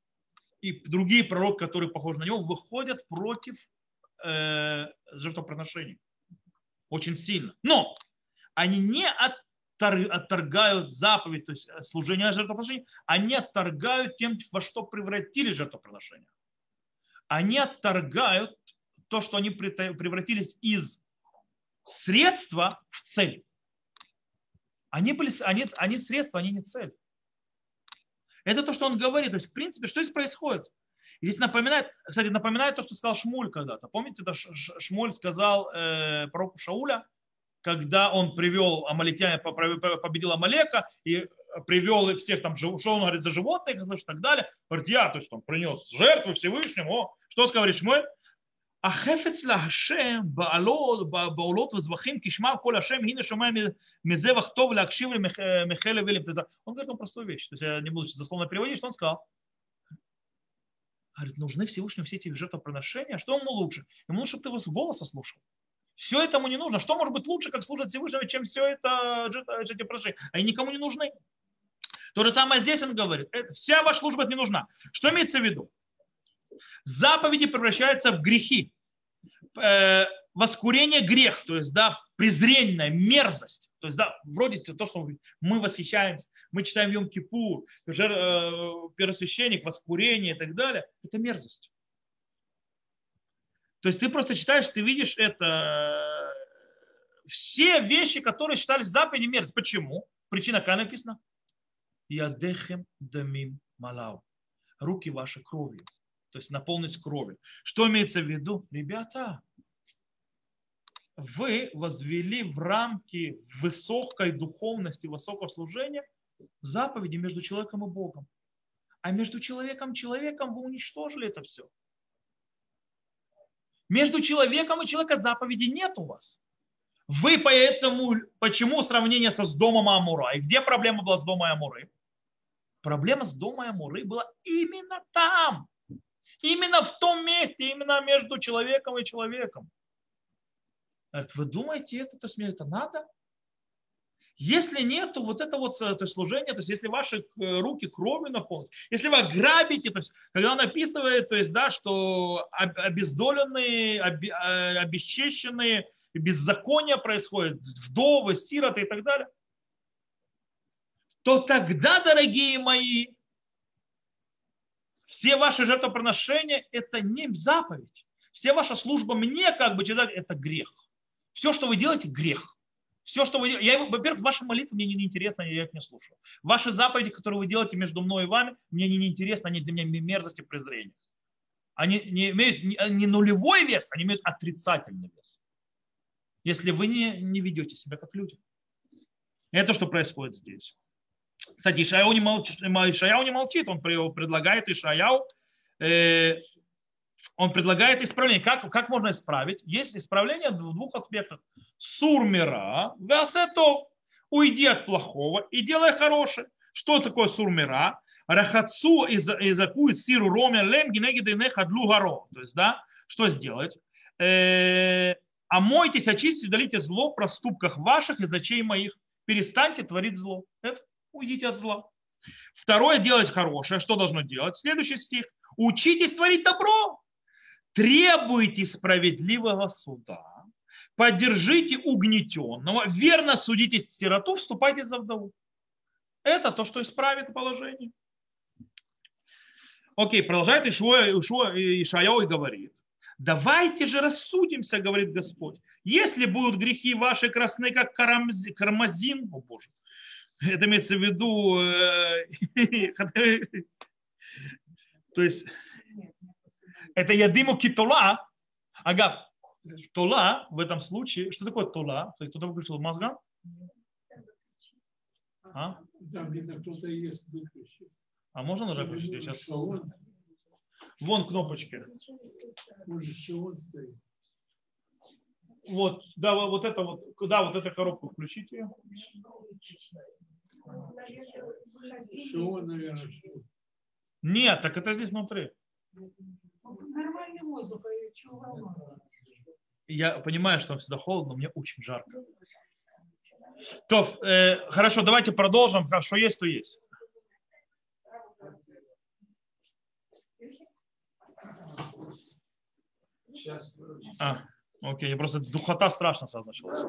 S1: и другие пророки, которые похожи на него, выходят против э, жертвоприношений. Очень сильно. Но они не отторгают заповедь, то есть э, служение жертвоприношений, они отторгают тем, во что превратили жертвоприношения. Они отторгают то, что они превратились из средства в цель. Они, были, они, они средства, они не цель. Это то, что он говорит. То есть, в принципе, что здесь происходит? Здесь напоминает, кстати, напоминает то, что сказал Шмуль когда-то. Помните, это Шмуль сказал э, пророку Шауля, когда он привел Амаликяне, победил Амалека и привел всех там, что он говорит, за животных и так далее. Говорит, я, то есть он принес жертву Всевышнему. Что говорит Шмуль? החפץ להשם בעלות, בעולות וזבחים כשמע כל השם, הנה שומע מזבח טוב להקשיב למחל левелим. Он говорит вам простую вещь. То есть я не буду дословно переводить, что он сказал. Говорит, нужны Всевышнему все эти жертвоприношения. Что ему лучше? Ему лучше, чтобы ты его с голоса слушал. Все это ему не нужно. Что может быть лучше, как слушать Всевышнего, чем все это жертвоприношения? Они никому не нужны. То же самое здесь он говорит. Вся ваша служба не нужна. Что имеется в виду? Заповеди превращаются в грехи. Э, воскурение грех, то есть да, презренная мерзость. То есть, да, вроде то, что мы восхищаемся, мы читаем Йом Кипур, жер, э, первосвященник, воскурение и так далее, это мерзость. То есть ты просто читаешь, ты видишь это, все вещи, которые считались заповеди мерзость. Почему? Причина какая написана? Ядехем дамим малау. Руки ваши кровью. То есть наполнить кровью. Что имеется в виду? Ребята, вы возвели в рамки высокой духовности, высокого служения заповеди между человеком и Богом. А между человеком и человеком вы уничтожили это все. Между человеком и человеком заповеди нет у вас. Вы поэтому, почему сравнение со с домом Амура? И где проблема была с домом Амуры? Проблема с домом Амуры была именно там. Именно в том месте, именно между человеком и человеком. Говорит, вы думаете, это, то есть мне это надо? Если нет, то вот это вот то есть, служение, то есть если ваши э, руки кровью наполнены, если вы грабите, то есть когда он описывает, то есть, да, что обездоленные, э, обесчещенные, беззакония происходит, вдовы, сироты и так далее, то тогда, дорогие мои, все ваши жертвоприношения – это не заповедь. Все ваша служба мне, как бы читать, это грех. Все, что вы делаете, грех. Все, что вы я, во-первых, ваши молитвы мне не интересны, я их не слушаю. Ваши заповеди, которые вы делаете между мной и вами, мне не интересны, они для меня мерзость и презрение. Они не имеют не нулевой вес, они имеют отрицательный вес. Если вы не, не ведете себя как люди. Это что происходит здесь. Кстати, Ишаяу не молчит, Ишаяу не молчит он предлагает Ишаяу э, он предлагает исправление. Как, как можно исправить? Есть исправление в двух аспектах. Сурмира, васетов. Уйди от плохого и делай хорошее. Что такое сурмира? Рахацу и закует сиру роме лем гинегидене хадлу гаро. То есть, да, что сделать? Э, омойтесь, очистите, удалите зло в проступках ваших и зачей моих. Перестаньте творить зло. Это уйдите от зла. Второе, делать хорошее. Что должно делать? Следующий стих. Учитесь творить добро требуйте справедливого суда, поддержите угнетенного, верно судите сироту, вступайте за вдову. Это то, что исправит положение. Окей, продолжает Ишуа, Ишуа, Ишаяу и говорит. Давайте же рассудимся, говорит Господь. Если будут грехи ваши красны, как кармазин, о Боже, это имеется в виду, э, то есть это ядиму китола. Ага, тола в этом случае, что такое тола? Кто-то выключил мозга? А? А можно нажать выключить? Я сейчас... Вон кнопочки. Вот, да, вот это вот, да, вот эту коробку включите. Нет, так это здесь внутри. Нормальный воздух, а чего Я понимаю, что всегда холодно, но мне очень жарко. То, э, хорошо, давайте продолжим. Хорошо, есть, то есть. А, окей, просто духота страшно сразу началась.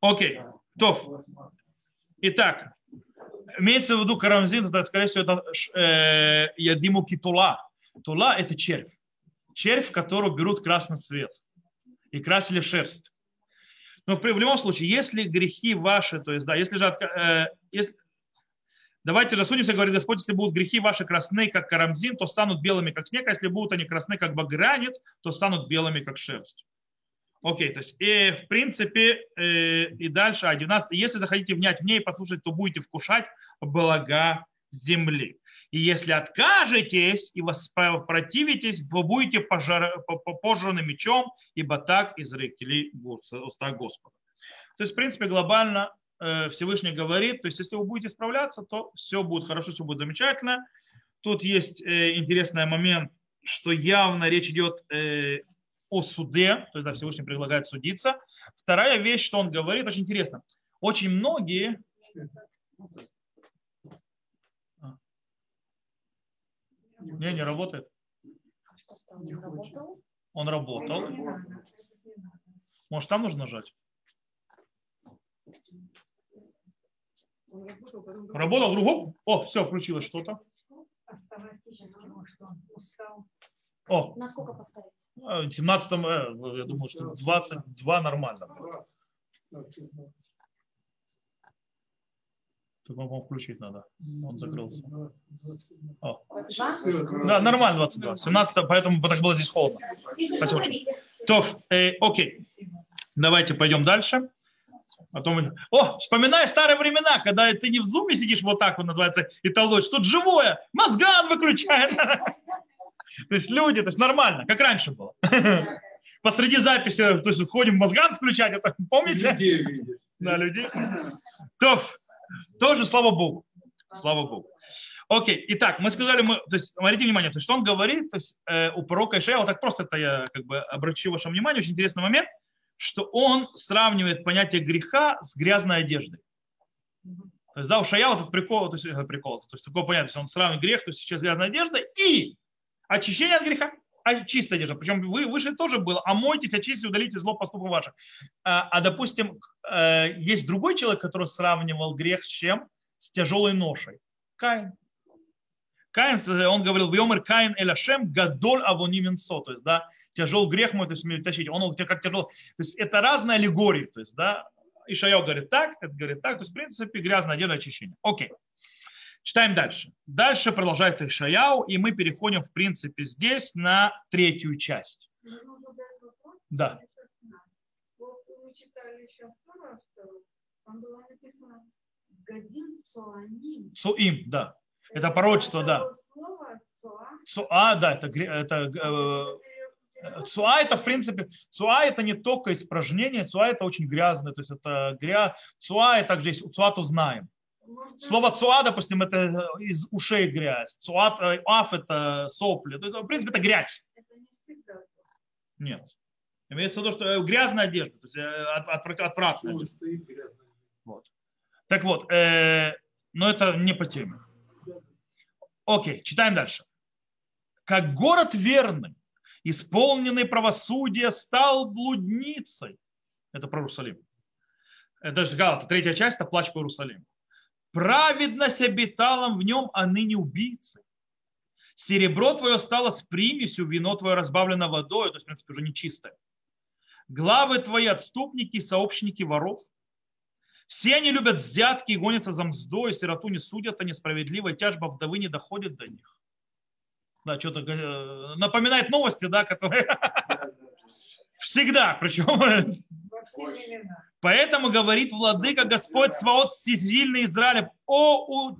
S1: Окей, то. Итак, имеется в виду карамзин, это, скорее всего, это э, ядиму китула. Тула – это червь. Червь, которого берут красный цвет и красили шерсть. Но в любом случае, если грехи ваши, то есть, да, если же, э, если, давайте рассудимся, говорит Господь, если будут грехи ваши красны, как карамзин, то станут белыми, как снег, а если будут они красны, как багрянец, то станут белыми, как шерсть. Окей, то есть, и, в принципе, э, и дальше, 11, если захотите внять мне и послушать, то будете вкушать блага земли. И если откажетесь и воспротивитесь, вы будете пожар, пожраны мечом, ибо так изрекли уста Господа. То есть, в принципе, глобально э, Всевышний говорит, то есть, если вы будете справляться, то все будет хорошо, все будет замечательно. Тут есть э, интересный момент, что явно речь идет о суде, то есть да, Всевышний предлагает судиться. Вторая вещь, что он говорит, очень интересно. Очень многие... Не, не работает. Он работал. Может, там нужно нажать? Работал другом? О, все, включилось что-то. О,
S2: Насколько поставить?
S1: а, в 17 э, я думаю, что 22 нормально. Только, по включить надо. Он закрылся. О.
S2: 22?
S1: Да, нормально 22. 17, поэтому так было здесь холодно. Спасибо. То, э, окей. Давайте пойдем дальше. Потом... мы- О, вспоминай старые времена, когда ты не в зуме сидишь вот так вот называется и толочь. Тут живое. Мозган выключает. То есть люди, то есть нормально, как раньше было. Посреди записи, то есть ходим мозган включать, это помните?
S3: Людей видишь.
S1: Да, людей. То, тоже слава Богу. Слава Богу. Окей, итак, мы сказали, мы, то есть, смотрите внимание, то есть, что он говорит, то есть, э, у пророка Ишая, вот так просто это я как бы обращу ваше внимание, очень интересный момент, что он сравнивает понятие греха с грязной одеждой. То есть, да, у Шая вот этот прикол, то есть, э, прикол, то есть, такое понятие, он сравнивает грех, то есть, сейчас грязная одежда и очищение от греха, а чистая одежда. Причем вы, выше тоже было, омойтесь, очистите, удалите зло поступок ваших. А, а, допустим, э, есть другой человек, который сравнивал грех с чем? С тяжелой ношей. Каин. Каин, э, он говорил, Вьомер Каин Эляшем Гадоль Авониминсо. То есть, да, тяжел грех мой, то есть, тащить. Он у тебя как тяжел. То есть, это разные аллегории. То есть, да, Ишайо говорит так, это говорит так. То есть, в принципе, грязная одежда очищение. Окей. Читаем дальше. Дальше продолжает Ишаяу, и мы переходим, в принципе, здесь на третью часть. Да.
S4: Вот мы читали еще второе, что там было написано «Годин Цуаним».
S1: Суим, да. Это пророчество, да.
S4: Цуа,
S1: да, это, это э, Цуа это, в принципе, цуа это не только испражнение, цуа это очень грязное, то есть это грязь. Цуа и также есть, цуату знаем. Слово цуа, допустим, это из ушей грязь. Цуат, э, аф это сопли. То есть, в принципе, это грязь. Нет. Имеется в виду, что э, грязная одежда, то есть э, от- отвра- отвратная. Вот. Так вот, э, но это не по теме. Окей, читаем дальше. Как город верный, исполненный правосудия, стал блудницей. Это про Иерусалим. Это же Галата, третья часть, это плач по Иерусалиму. Праведность обитала в нем, а ныне убийцы. Серебро твое стало с примесью, вино твое разбавлено водой, то есть, в принципе, уже нечистое. Главы твои отступники, сообщники воров. Все они любят взятки и гонятся за мздой, сироту не судят, а несправедливо, и тяжба вдовы не доходит до них. Да, что-то э, напоминает новости, да, которые всегда, причем. Поэтому говорит владыка Господь Сваот всесильный Израилев, о,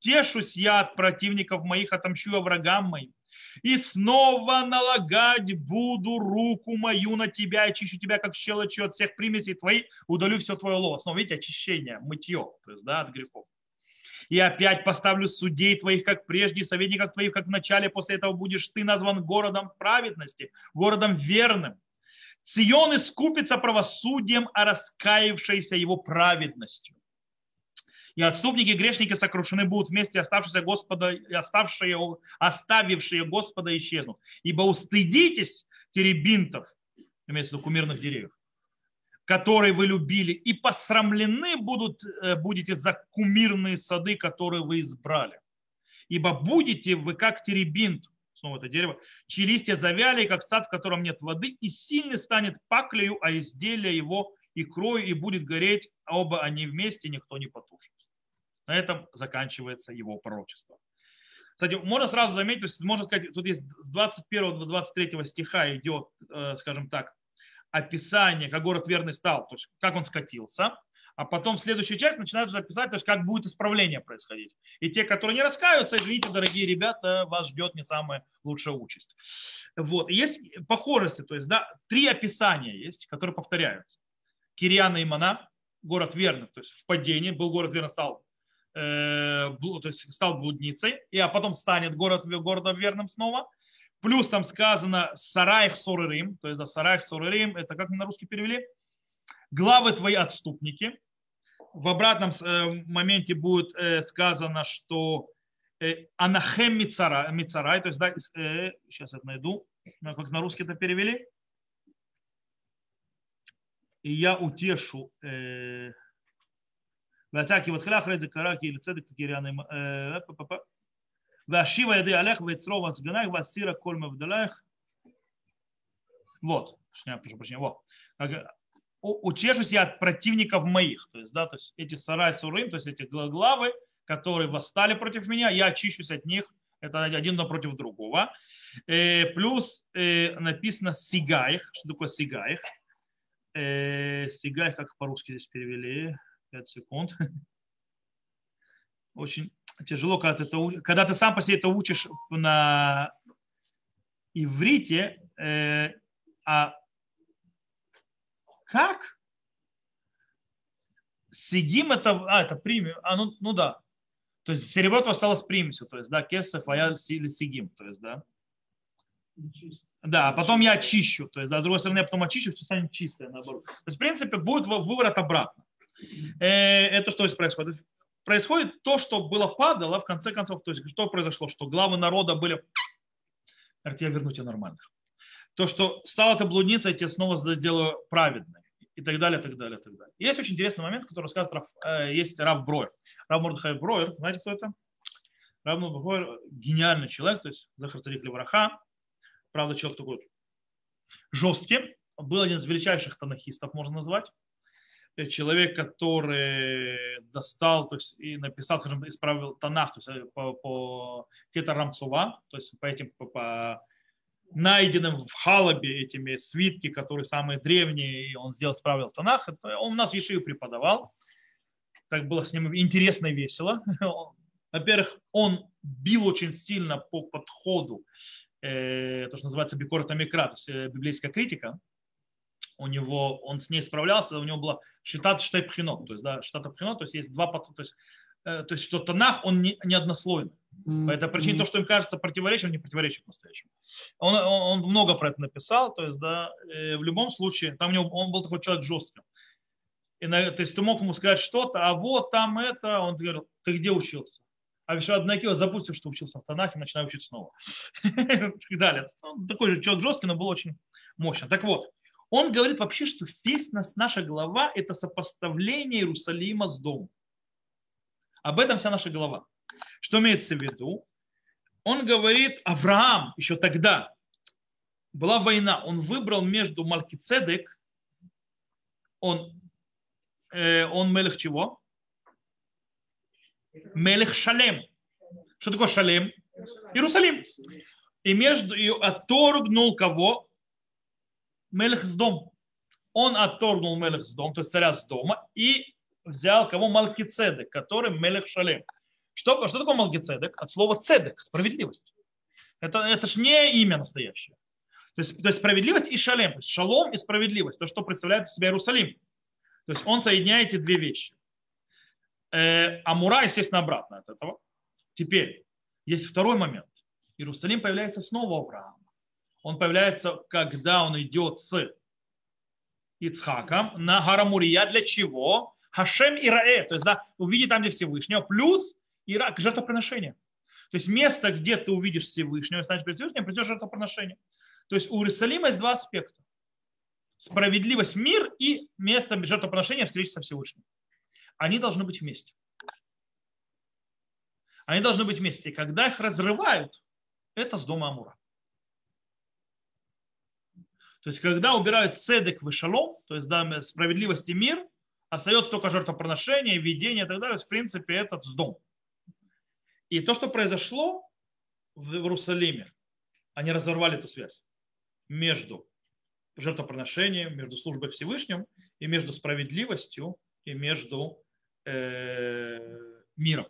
S1: утешусь я от противников моих, отомщу я врагам моим. И снова налагать буду руку мою на тебя, очищу тебя, как щелочью от всех примесей твоих, удалю все твое лово. Снова, видите, очищение, мытье, то есть, да, от грехов. И опять поставлю судей твоих, как прежде, советников твоих, как в начале. После этого будешь ты назван городом праведности, городом верным. Сион искупится правосудием, а раскаявшийся его праведностью. И отступники и грешники сокрушены будут вместе, оставшиеся Господа, оставшие, оставившие Господа исчезнут. Ибо устыдитесь теребинтов, имеется в виду кумирных деревьев, которые вы любили, и посрамлены будут, э, будете за кумирные сады, которые вы избрали. Ибо будете вы как теребинт, снова это дерево, чьи листья завяли, как сад, в котором нет воды, и сильный станет паклею, а изделие его икрою, и будет гореть, а оба они вместе, никто не потушит. На этом заканчивается его пророчество. Кстати, можно сразу заметить, можно сказать, тут есть с 21 до 23 стиха идет, э, скажем так, описание, как город верный стал, то есть как он скатился, а потом следующая часть начинает уже описать, то есть как будет исправление происходить. И те, которые не раскаются, извините, дорогие ребята, вас ждет не самая лучшая участь. Вот. Есть похожести, то есть да, три описания есть, которые повторяются. Кириана и Мана, город верный, то есть в падении, был город верный, стал, э, то есть стал блудницей, и, а потом станет город, городом верным снова. Плюс там сказано Сараих Сорырим, то есть да, Сараих Сорырим, это как мы на русский перевели? Главы твои отступники. В обратном э, моменте будет э, сказано, что э, Анахем Мицара- Мицарай, то есть, да, сейчас это найду, как на русский это перевели. и я утешу Ватаки вот хлях редзе караки или цедек такиряны Вашива яды алех вейцрова сганах васира кольма вдалах. Вот, прошу прощения, вот. Учешусь я от противников моих, то есть, да, то есть эти сарай сурым, то есть эти главы, которые восстали против меня, я очищусь от них, это один напротив другого. Э, плюс э, написано сигаих, что такое сигаих? Э, сигаих, как по-русски здесь перевели, 5 секунд. Очень тяжело, когда ты, это, когда ты сам по себе это учишь на иврите, э, а как? Сигим это, а, это примем, а, ну, ну да. То есть серебро то осталось примесью, то есть, да, кесов, а я или сигим, то есть, да. Да, а потом я очищу, то есть, да, с другой стороны, я потом очищу, все станет чистое, наоборот. То есть, в принципе, будет выворот обратно. Э, это что здесь происходит? Происходит то, что было падало, в конце концов, то есть, что произошло? Что главы народа были, говорит, я верну тебя нормально. То, что стала ты блудницей, я тебя снова сделаю праведной и так далее, так далее, так далее. Есть очень интересный момент, который рассказывает Раф, э, есть Рав Бройер. Рав Мордыхай Бройер, знаете, кто это? Рав Мордыхай гениальный человек, то есть Захар Царик Левраха, правда, человек такой жесткий, был один из величайших танахистов, можно назвать. Э, человек, который достал, то есть и написал, скажем, исправил Танах, то есть э, по, по Кета Рамцува, то есть по этим, по, по найденным в Халабе этими свитки, которые самые древние, и он сделал, справил Танах. Он у нас в Ешиве преподавал. Так было с ним интересно и весело. Во-первых, он бил очень сильно по подходу, э, то, что называется бикорта микра, то есть э, библейская критика. У него, он с ней справлялся, у него было шитат штайпхинот, то есть, да, штат то есть есть два, то есть Э, то есть что Танах, он не, не однослойный. Mm-hmm. По этой причине то, что им кажется противоречием, не противоречит настоящему. Он, он, он много про это написал, то есть, да, э, в любом случае, там у него, он был такой человек жесткий. И, на, то есть ты мог ему сказать что-то, а вот там это, он говорил, ты где учился? А еще однако забудьте, что учился в Танахе, начинаю учить снова. И далее. Такой же человек жесткий, но был очень мощный. Так вот, он говорит вообще, что весь наша глава – это сопоставление Иерусалима с домом. Об этом вся наша глава. Что имеется в виду? Он говорит, Авраам еще тогда, была война, он выбрал между Малкицедек, он, э, он мелех чего? Мелех Шалем. Что такое Шалем? Иерусалим. И между и отторгнул кого? Мелех с дом. Он отторгнул Мелех с дом, то есть царя с дома, и взял кого? Малкицедек, который Мелех Шалем. Что, что такое Малкицедек? От слова цедек, справедливость. Это, это же не имя настоящее. То есть, то есть справедливость и шалем. То есть шалом и справедливость. То, что представляет из себя Иерусалим. То есть он соединяет эти две вещи. Э, Амура, естественно, обратно от этого. Теперь, есть второй момент. Иерусалим появляется снова у Авраама. Он появляется, когда он идет с Ицхаком на Харамурия. Для чего? Хашем и Раэ, то есть да, увидеть там, где Всевышнего, плюс Ира, жертвоприношение. То есть место, где ты увидишь Всевышнего, станешь перед Всевышним, придет жертвоприношение. То есть у Иерусалима есть два аспекта. Справедливость, мир и место жертвоприношения встречи со Всевышним. Они должны быть вместе. Они должны быть вместе. И когда их разрывают, это с дома Амура. То есть, когда убирают цедек в шалом, то есть да, справедливость и мир, остается только жертвоприношение, видение и так далее. В принципе, этот с дом. И то, что произошло в Иерусалиме, они разорвали эту связь между жертвоприношением, между службой Всевышним и между справедливостью и между э, миром.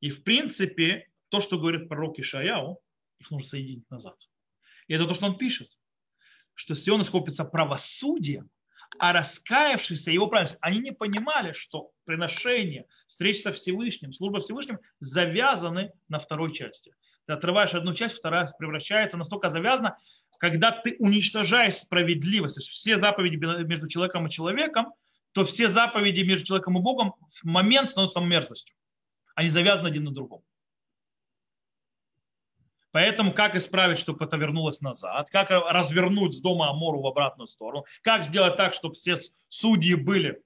S1: И в принципе, то, что говорит пророк Ишаяу, их нужно соединить назад. И это то, что он пишет, что Сион искупится правосудием, а раскаявшиеся его праведность, они не понимали, что приношение, встреча со Всевышним, служба Всевышним завязаны на второй части. Ты отрываешь одну часть, вторая превращается настолько завязана, когда ты уничтожаешь справедливость, то есть все заповеди между человеком и человеком, то все заповеди между человеком и Богом в момент становятся мерзостью. Они завязаны один на другом. Поэтому как исправить, чтобы это вернулось назад, как развернуть с дома Амору в обратную сторону, как сделать так, чтобы все судьи были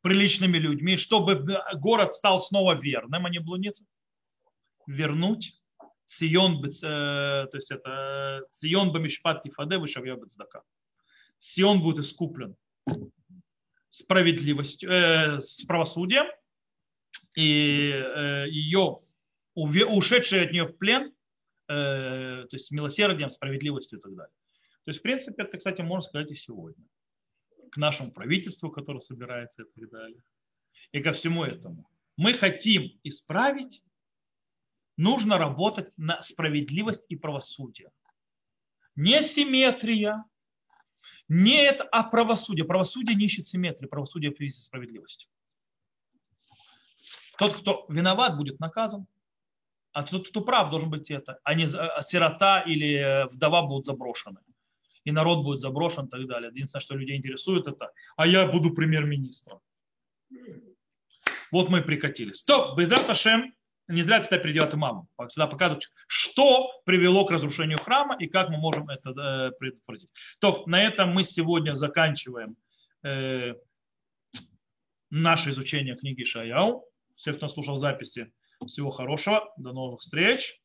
S1: приличными людьми, чтобы город стал снова верным, а не блудницей. Вернуть Сион, э, то есть это Сион Бамишпат Тифаде Вышавья Бецдака. Сион будет искуплен справедливостью, э, с правосудием, и э, ее ушедшие от нее в плен, э, то есть с милосердием, справедливостью и так далее. То есть, в принципе, это, кстати, можно сказать и сегодня. К нашему правительству, которое собирается и так далее. И ко всему этому. Мы хотим исправить, нужно работать на справедливость и правосудие. Не симметрия, не это, а правосудие. Правосудие не ищет симметрии, правосудие ищет справедливость. Тот, кто виноват, будет наказан, а тот, кто прав, должен быть это. А не а сирота или э, вдова будут заброшены. И народ будет заброшен и так далее. Единственное, что людей интересует, это, а я буду премьер-министром. Вот мы и прикатились. Стоп, Безрат Ашем, не зря это придет имаму. Сюда показывают, что привело к разрушению храма и как мы можем это э, предотвратить. То, на этом мы сегодня заканчиваем э, наше изучение книги Шаяу. Всех, кто слушал записи, всего хорошего. До новых встреч.